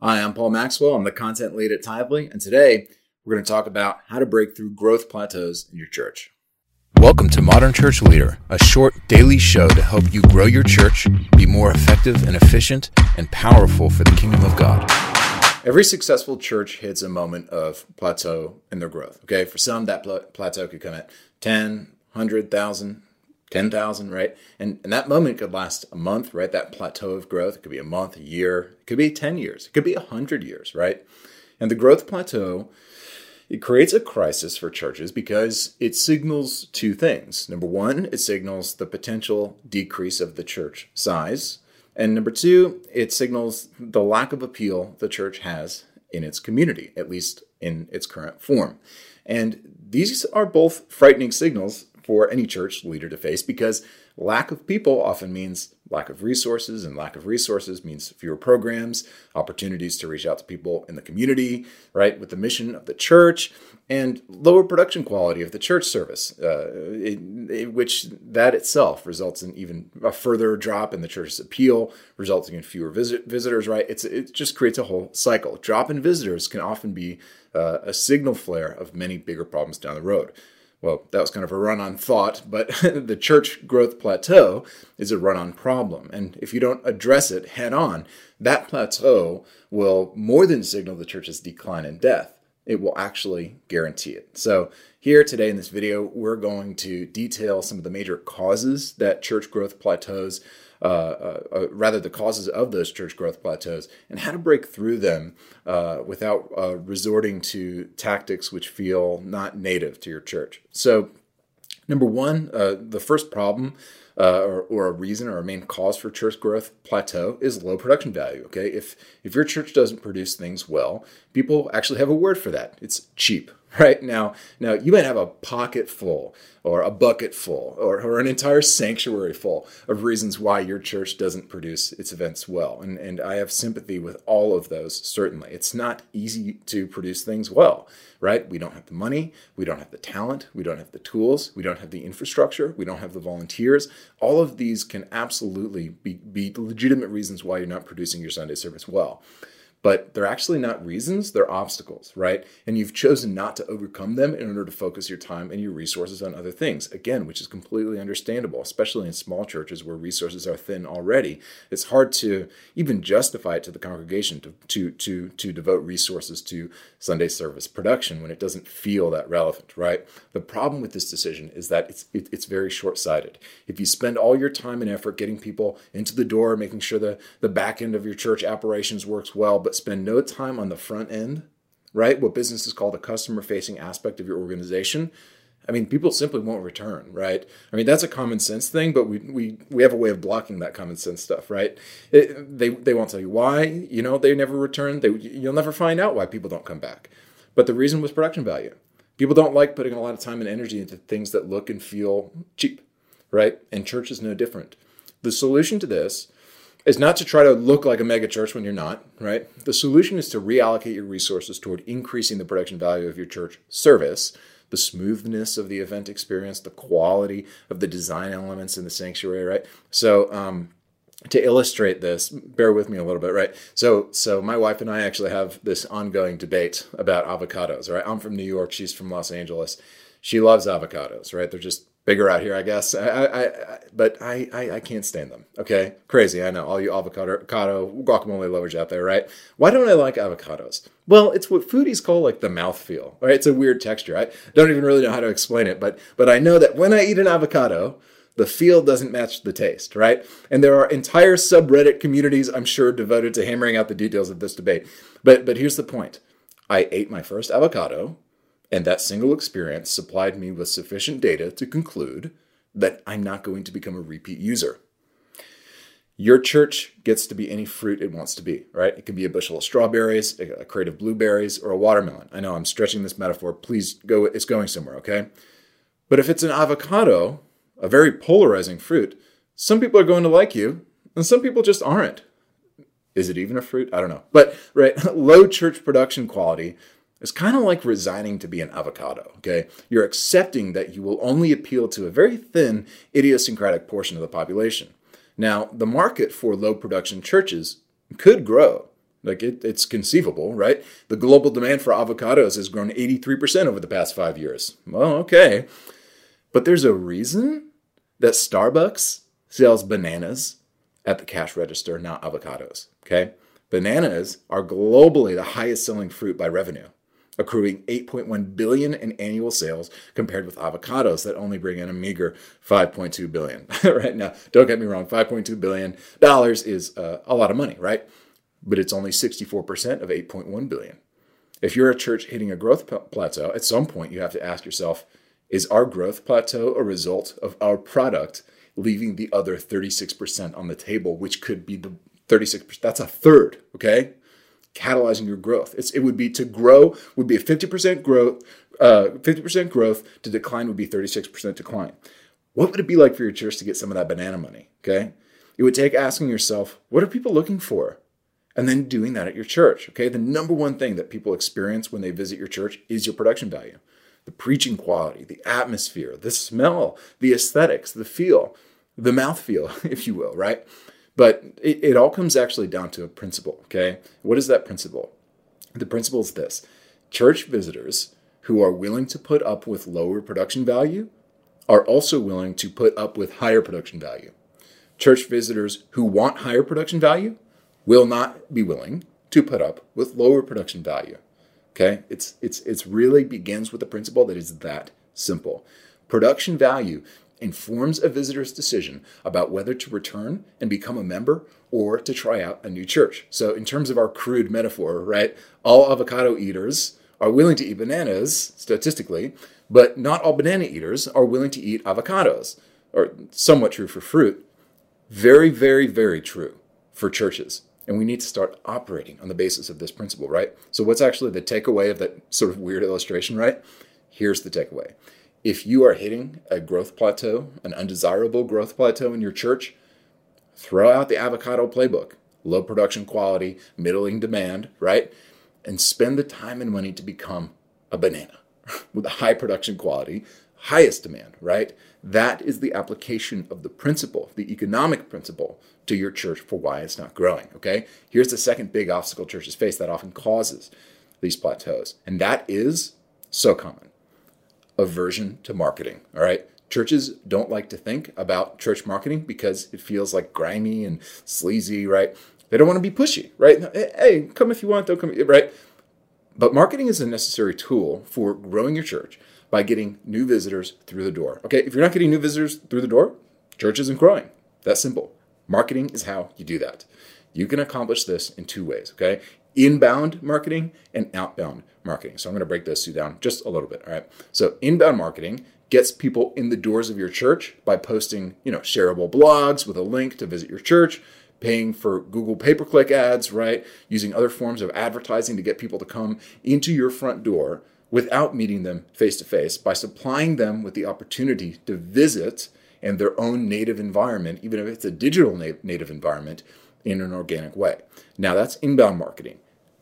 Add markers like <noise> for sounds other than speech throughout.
Hi, I'm Paul Maxwell. I'm the content lead at Tithely, and today we're going to talk about how to break through growth plateaus in your church. Welcome to Modern Church Leader, a short daily show to help you grow your church, be more effective and efficient, and powerful for the kingdom of God. Every successful church hits a moment of plateau in their growth. Okay, for some, that plateau could come at 10, 100,000, 10,000, right? And, and that moment could last a month, right? That plateau of growth. It could be a month, a year, it could be 10 years, it could be 100 years, right? And the growth plateau, it creates a crisis for churches because it signals two things. Number one, it signals the potential decrease of the church size. And number two, it signals the lack of appeal the church has in its community, at least in its current form. And these are both frightening signals for any church leader to face because lack of people often means lack of resources, and lack of resources means fewer programs, opportunities to reach out to people in the community, right, with the mission of the church, and lower production quality of the church service, uh, it, it, which that itself results in even a further drop in the church's appeal, resulting in fewer visit, visitors, right? It's, it just creates a whole cycle. Drop in visitors can often be uh, a signal flare of many bigger problems down the road well, that was kind of a run on thought, but <laughs> the church growth plateau is a run on problem. And if you don't address it head on, that plateau will more than signal the church's decline and death. It will actually guarantee it. So, here today in this video, we're going to detail some of the major causes that church growth plateaus rather the causes of those church growth plateaus and how to break through them uh, without uh, resorting to tactics which feel not native to your church. So, number one, uh, the first problem uh, or, or, a reason or a main cause for church growth plateau is low production value. Okay, if if your church doesn't produce things well, people actually have a word for that. It's cheap <laughs> right? Now now you might have a pocket full or a bucket full or, or an entire sanctuary full of reasons why your church doesn't produce its events well. And, and i have sympathy with all of those certainly. It's not easy to produce things well right? We don't have the money. We don't have the talent. We don't have the tools. We don't have the infrastructure. We don't have the volunteers all of these can absolutely be, be legitimate reasons why you're not producing your sunday service well but they're actually not reasons, they're obstacles, right? And you've chosen not to overcome them in order to focus your time and your resources on other things. Again, which is completely understandable, especially in small churches where resources are thin already. It's hard to even justify it to the congregation to to to, to devote resources to Sunday service production when it doesn't feel that relevant, right? The problem with this decision is that it's it, it's very short-sighted. If you spend all your time and effort getting people into the door, making sure the the back end of your church operations works well, but spend no time on the front end, right? What businesses call the customer facing aspect of your organization. I mean, people simply won't return, right? I mean, that's a common sense thing, but we we, we have a way of blocking that common sense stuff, right? It, they they won't tell you why. You know, they never return. They you'll never find out why people don't come back. But the reason was production value. People don't like putting a lot of time and energy into things that look and feel cheap, right? And church is no different. The solution to this is not to try to look like a megachurch when you're not, right? The solution is to reallocate your resources toward increasing the production value of your church service, the smoothness of the event experience, the quality of the design elements in the sanctuary, right? So, um, to illustrate this, bear with me a little bit, right? So, so my wife and I actually have this ongoing debate about avocados, right? I'm from New York, she's from Los Angeles. She loves avocados, right? They're just bigger out here, I guess. I, I, I but I, I, I, can't stand them. Okay, crazy. I know all you avocado, avocado guacamole lovers out there, right? Why don't I like avocados? Well, it's what foodies call like the mouth feel, right? It's a weird texture. I don't even really know how to explain it, but but I know that when I eat an avocado, the feel doesn't match the taste, right? And there are entire subreddit communities, I'm sure, devoted to hammering out the details of this debate. But but here's the point: I ate my first avocado and that single experience supplied me with sufficient data to conclude that I'm not going to become a repeat user. Your church gets to be any fruit it wants to be, right? It can be a bushel of strawberries, a crate of blueberries, or a watermelon. I know I'm stretching this metaphor. Please go, it's going somewhere, okay? But if it's an avocado, a very polarizing fruit, some people are going to like you, and some people just aren't. Is it even a fruit? I don't know. But, right, <laughs> low church production quality it's kind of like resigning to be an avocado, okay? You're accepting that you will only appeal to a very thin, idiosyncratic portion of the population. Now, the market for low production churches could grow. Like it, it's conceivable, right? The global demand for avocados has grown 83% over the past five years. Well, okay. But there's a reason that Starbucks sells bananas at the cash register, not avocados. Okay. Bananas are globally the highest selling fruit by revenue, accruing 8.1 billion in annual sales compared with avocados that only bring in a meager 5.2 billion. <laughs> right now, don't get me wrong, 5.2 billion dollars is uh, a lot of money, right? But it's only 64% of 8.1 billion. If you're a church hitting a growth plateau, at some point you have to ask yourself, is our growth plateau a result of our product leaving the other 36% on the table, which could be the 36%? That's a third, okay? Catalyzing your growth. It's, it would be to grow, would be a 50% growth, uh, 50% growth, to decline would be 36% decline. What would it be like for your church to get some of that banana money, okay? It would take asking yourself, what are people looking for? And then doing that at your church, okay? The number one thing that people experience when they visit your church is your production value the preaching quality, the atmosphere, the smell, the aesthetics, the feel, the mouth feel, <laughs> if you will, right? But it, it all comes actually down to a principle, okay? What is that principle? The principle is this church visitors who are willing to put up with lower production value are also willing to put up with higher production value. Church visitors who want higher production value will not be willing to put up with lower production value. Okay? It's it's it's really begins with the principle that is that simple. Production value informs a visitor's decision about whether to return and become a member or to try out a new church. So in terms of our crude metaphor, right? All avocado eaters are willing to eat bananas statistically, but not all banana eaters are willing to eat avocados. Or somewhat true for fruit. Very, very, very true for churches. And we need to start operating on the basis of this principle, right? So, what's actually the takeaway of that sort of weird illustration, right? Here's the takeaway. If you are hitting a growth plateau, an undesirable growth plateau in your church, throw out the avocado playbook low production quality, middling demand, right? And spend the time and money to become a banana <laughs> with a high production quality, highest demand, right? That is the application of the principle, the economic principle to your church for why it's not growing. Okay. Here's the second big obstacle churches face that often causes these plateaus, and that is so common aversion to marketing. All right. Churches don't like to think about church marketing because it feels like grimy and sleazy, right? They don't want to be pushy, right? Hey, come if you want, don't come, right? But marketing is a necessary tool for growing your church by getting new visitors through the door. Okay, if you're not getting new visitors through the door, church isn't growing. That's simple. Marketing is how you do that. You can accomplish this in two ways, okay? Inbound marketing and outbound marketing. So I'm going to break those two down just a little bit, all right? So inbound marketing gets people in the doors of your church by posting, you know, shareable blogs with a link to visit your church, paying for Google pay-per-click ads, right? Using other forms of advertising to get people to come into your front door without meeting them face to face by supplying them with the opportunity to visit and their own native environment, even if it's a digital native environment, in an organic way. Now, that's inbound marketing.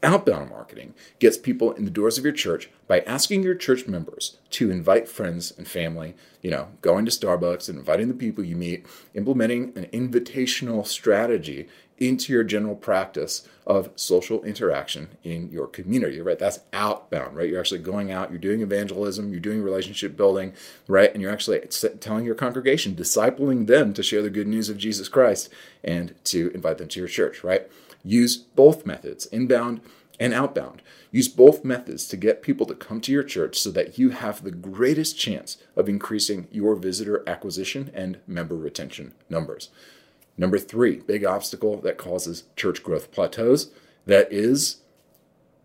Outbound marketing gets people in the doors of your church by asking your church members to invite friends and family, you know, going to Starbucks and inviting the people you meet, implementing an invitational strategy into your general practice of social interaction in your community, right? That's outbound, right? You're actually going out, you're doing evangelism, you're doing relationship building, right? And you're actually telling your congregation, discipling them to share the good news of Jesus Christ and to invite them to your church, right? Use both methods, inbound and outbound. Use both methods to get people to come to your church so that you have the greatest chance of increasing your visitor acquisition and member retention numbers. Number three, big obstacle that causes church growth plateaus that is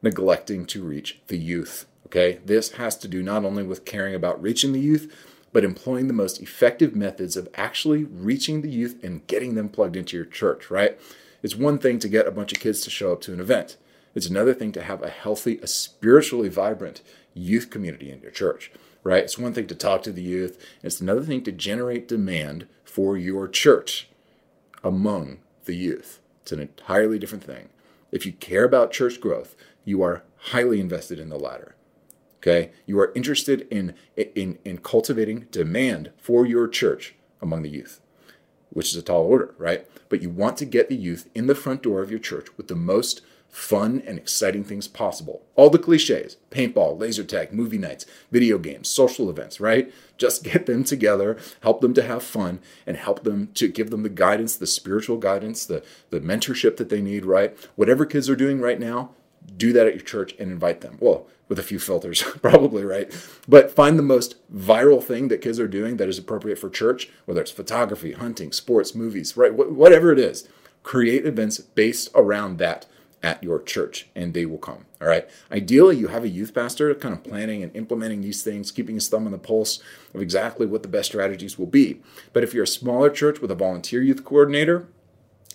neglecting to reach the youth. Okay, this has to do not only with caring about reaching the youth, but employing the most effective methods of actually reaching the youth and getting them plugged into your church, right? It's one thing to get a bunch of kids to show up to an event. It's another thing to have a healthy, a spiritually vibrant youth community in your church, right? It's one thing to talk to the youth, it's another thing to generate demand for your church among the youth. It's an entirely different thing. If you care about church growth, you are highly invested in the latter. Okay? You are interested in, in, in cultivating demand for your church among the youth, which is a tall order, right? But you want to get the youth in the front door of your church with the most fun and exciting things possible. All the cliches paintball, laser tag, movie nights, video games, social events, right? Just <laughs> get them together, help them to have fun, and help them to give them the guidance, the spiritual guidance, the, the mentorship that they need, right? Whatever kids are doing right now, do that at your church and invite them. Well, with a few filters, <laughs> probably, right? But find the most viral thing that kids are doing that is appropriate for church, whether it's photography, hunting, sports, movies, right? Whatever it is, create events based around that at your church and they will come. All right. Ideally, you have a youth pastor kind of planning and implementing these things, keeping his thumb on the pulse of exactly what the best strategies will be. But if you're a smaller church with a volunteer youth coordinator,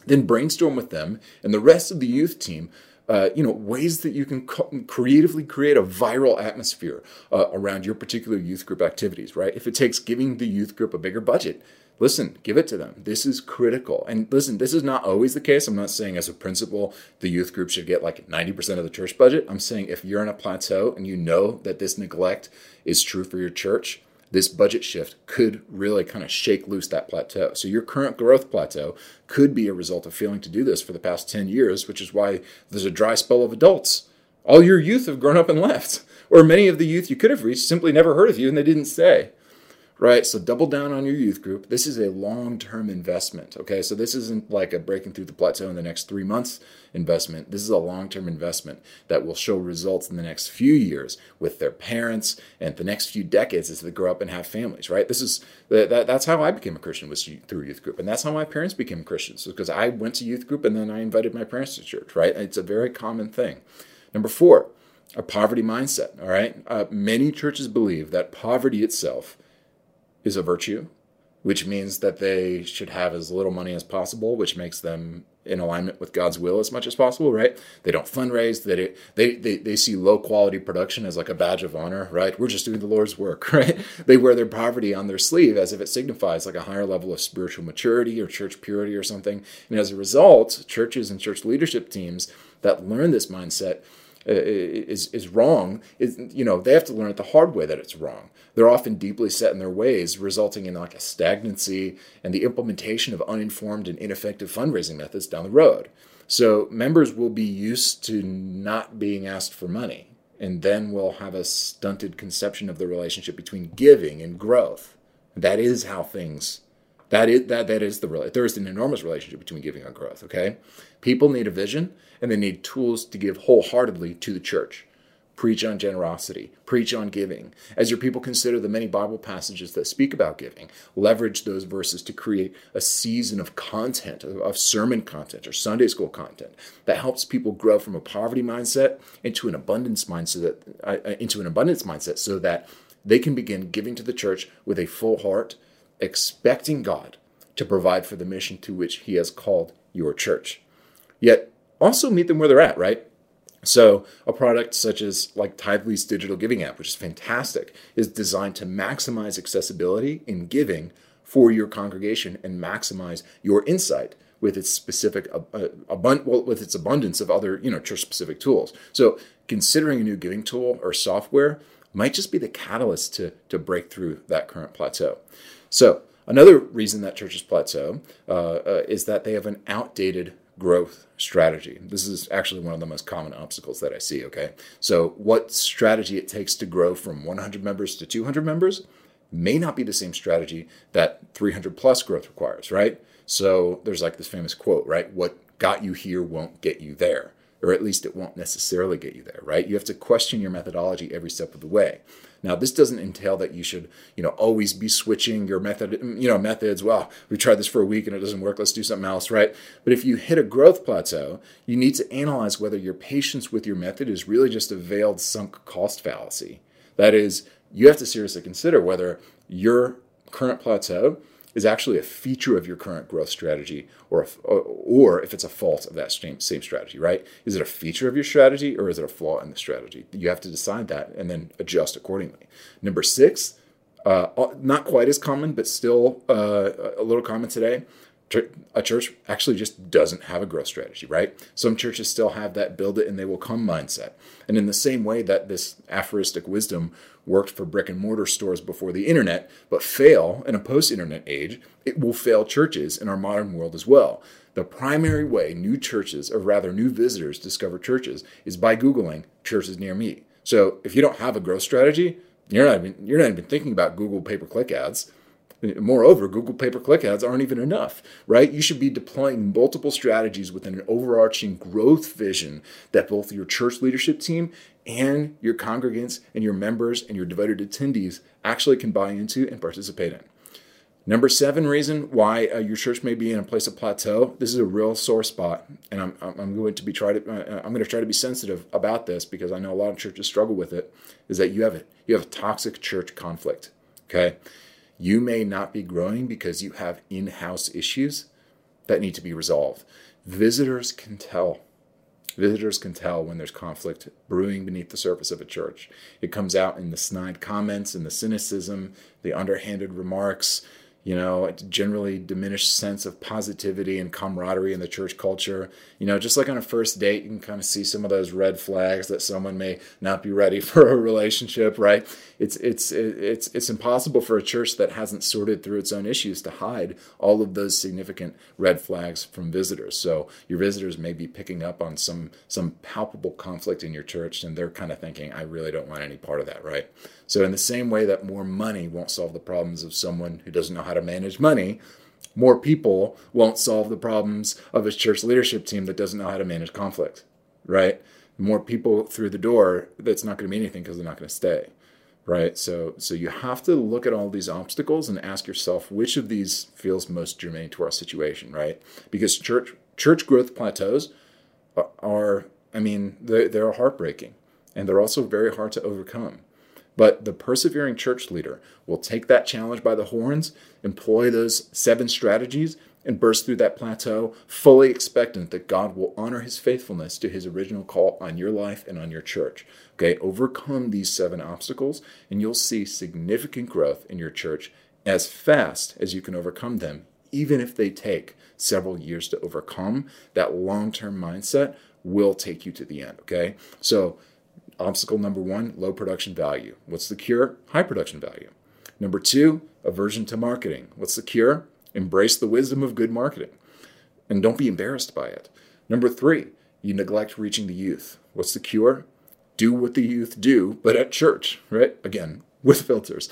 then brainstorm with them and the rest of the youth team. Uh, you know ways that you can co- creatively create a viral atmosphere uh, around your particular youth group activities right if it takes giving the youth group a bigger budget listen, give it to them. This is critical. And listen, this is not always the case. I'm not saying as a principle the youth group should get like 90% of the church budget. I'm saying if you're in a plateau and you know that this neglect is true for your church, this budget shift could really kind of shake loose that plateau. So your current growth plateau could be a result of failing to do this for the past 10 years, which is why there's a dry spell of adults. All your youth have grown up and left. Or many of the youth you could have reached simply never heard of you and they didn't stay right? So double down on your youth group. This is a long term investment, okay? So this isn't like a breaking through the plateau in the next three months investment. This is a long term investment that will show results in the next few years with their parents and the next few decades as they grow up and have families, right? This is that, that's how I became a Christian was through youth group, and that's how my parents became Christians because I went to youth group and then I invited my parents to church, right? It's a very common thing. Number four, a poverty mindset. All right, uh, many churches believe that poverty itself is a virtue, which means that they should have as little money as possible, which makes them in alignment with God's will as much as possible, right? They don't fundraise. They, they, they, they see low quality production as like a badge of honor, right? We're just doing the Lord's work, <laughs> right? They wear their poverty on their sleeve as if it signifies like a higher level of spiritual maturity or church purity or something. And as a result, churches and church leadership teams that learn this mindset Uh, is is wrong is you know they have to learn it the hard way that it's wrong. They're often deeply set in their ways resulting in like a stagnancy and the implementation of uninformed and ineffective fundraising methods down the road. So members will be used to not being asked for money and then we'll have a stunted conception of the relationship between giving and growth. That is how things that is that that is the there is an enormous relationship between giving and growth okay people need a vision and they need tools to give wholeheartedly to the church. Preach on generosity, preach on giving. As your people consider the many Bible passages that speak about giving, leverage those verses to create a season of content, of sermon content or Sunday school content that helps people grow from a poverty mindset into an abundance mindset, uh, uh, into an abundance mindset so that they can begin giving to the church with a full heart, expecting God to provide for the mission to which He has called your church. Yet also meet them where they're at, right? So, a product such as like Tithely's digital giving app, which is fantastic, is designed to maximize accessibility in giving for your congregation and maximize your insight with its specific uh, uh abund- well, with its abundance of other you know church specific tools. So, considering a new giving tool or software might just be the catalyst to to break through that current plateau. So, another reason that churches plateau uh, uh, is that they have an outdated growth strategy. This is actually one of the most common obstacles that I see, okay? So, what strategy it takes to grow from 100 members to 200 members may not be the same strategy that 300 plus growth requires, right? So, there's like this famous quote, right? What got you here won't get you there, or at least it won't necessarily get you there, right? You have to question your methodology every step of the way. Now, this doesn't entail that you should, you know, always be switching your method, mm, you know, methods. Well, we tried this for a week and it doesn't work. Let's do something else, right? But if you hit a growth plateau, you need to analyze whether your patience with your method is really just a veiled sunk cost fallacy. That is, you have to seriously consider whether your current plateau is actually a feature of your current growth strategy or, if, or if it's a fault of that same, same strategy, right? Is it a feature of your strategy or is it a flaw in the strategy? You have to decide that and then adjust accordingly. Number six, uh, not quite as common, but still uh, a little common today, a church actually just doesn't have a growth strategy, right? Some churches still have that build it and they will come mindset. And in the same way that this aphoristic wisdom worked for brick and mortar stores before the internet, but fail in a post internet age, it will fail churches in our modern world as well. The primary way new churches, or rather new visitors, discover churches is by Googling churches near me. So if you don't have a growth strategy, you're not even, you're not even thinking about Google pay per click ads. Moreover, Google pay per click ads aren't even enough, right? You should be deploying multiple strategies within an overarching growth vision that both your church leadership team and your congregants and your members and your devoted attendees actually can buy into and participate in. Number seven reason why uh, your church may be in a place of plateau. This is a real sore spot, and I'm, I'm going to be try to uh, I'm going to try to be sensitive about this because I know a lot of churches struggle with it. Is that you have it? You have toxic church conflict. Okay, you may not be growing because you have in-house issues that need to be resolved. Visitors can tell. Visitors can tell when there's conflict brewing beneath the surface of a church. It comes out in the snide comments and the cynicism, the underhanded remarks, you know, a generally diminished sense of positivity and camaraderie in the church culture. You know, just like on a first date, you can kind of see some of those red flags that someone may not be ready <laughs> for a relationship, right? It's it's it's it's impossible for a church that hasn't sorted through its own issues to hide all of those significant red flags from visitors. So your visitors may be picking up on some some palpable conflict in your church and they're kind of thinking, I really don't want any part of that, right? So, in the same way that more money won't solve the problems of someone who doesn't know how to manage money, more people won't solve the problems of a church leadership team that doesn't know how to manage conflict, right? More people through the door, that's not going to mean anything because they're not going to stay, right? So, so you have to look at all these obstacles and ask yourself which of these feels most germane to our situation, right? Because church church growth plateaus are, I mean, they're, they're heartbreaking and they're also very hard to overcome. But the persevering church leader will take that challenge by the horns, employ those seven strategies, and burst through that plateau, fully expectant that God will honor his faithfulness to his original call on your life and on your church. Okay, overcome these seven obstacles, and you'll see significant growth in your church as fast as you can overcome them, even if they take several years to overcome. That long term mindset will take you to the end. Okay, so Obstacle number one, low production value. What's the cure? High production value. Number two, aversion to marketing. What's the cure? Embrace the wisdom of good marketing and don't be embarrassed by it. Number three, you neglect reaching the youth. What's the cure? Do what the youth do, but at church, right? Again, <laughs> with filters.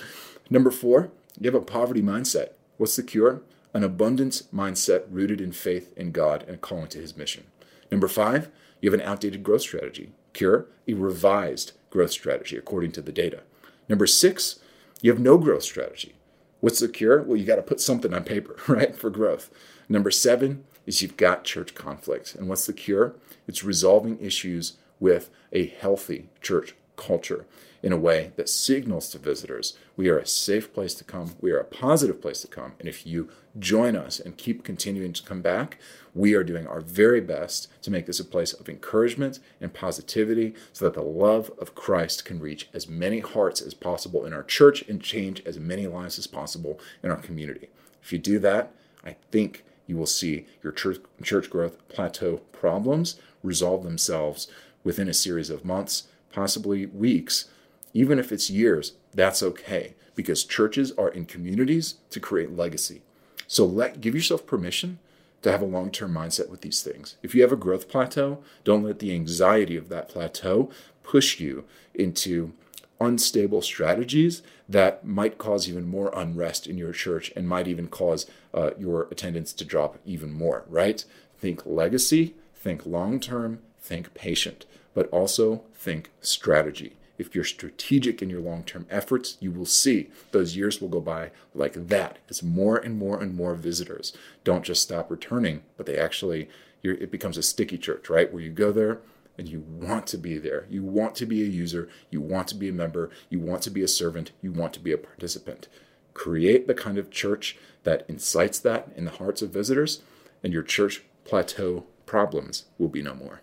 Number four, you have a poverty mindset. What's the cure? An abundance mindset rooted in faith in God and calling to his mission. Number five, you have an outdated growth strategy. Cure, a revised growth strategy according to the data. Number six, you have no growth strategy. What's the cure? Well, you got to put something on paper, <laughs> right, for growth. Number seven is you've got church conflict. And what's the cure? It's resolving issues with a healthy church culture in a way that signals to visitors we are a safe place to come, we are a positive place to come. And if you join us and keep continuing to come back, we are doing our very best to make this a place of encouragement and positivity so that the love of Christ can reach as many hearts as possible in our church and change as many lives as possible in our community. If you do that, I think you will see your church, church growth plateau problems resolve themselves within a series of months, possibly weeks, even if it's years, that's okay because churches are in communities to create legacy. So let give yourself permission to have a long-term mindset with these things. If you have a growth plateau, don't let the anxiety of that plateau push you into unstable strategies that might cause even more unrest in your church and might even cause uh, your attendance to drop even more, right? Think legacy, think long term, think patient, but also think strategy. If you're strategic in your long term efforts, you will see those years will go by like that as more and more and more visitors don't just stop returning, but they actually, it becomes a sticky church, right? Where you go there and you want to be there. You want to be a user. You want to be a member. You want to be a servant. You want to be a participant. Create the kind of church that incites that in the hearts of visitors, and your church plateau problems will be no more.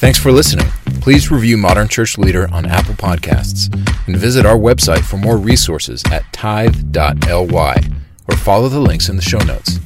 Thanks for listening. Please review Modern Church Leader on Apple Podcasts and visit our website for more resources at tithe.ly or follow the links in the show notes.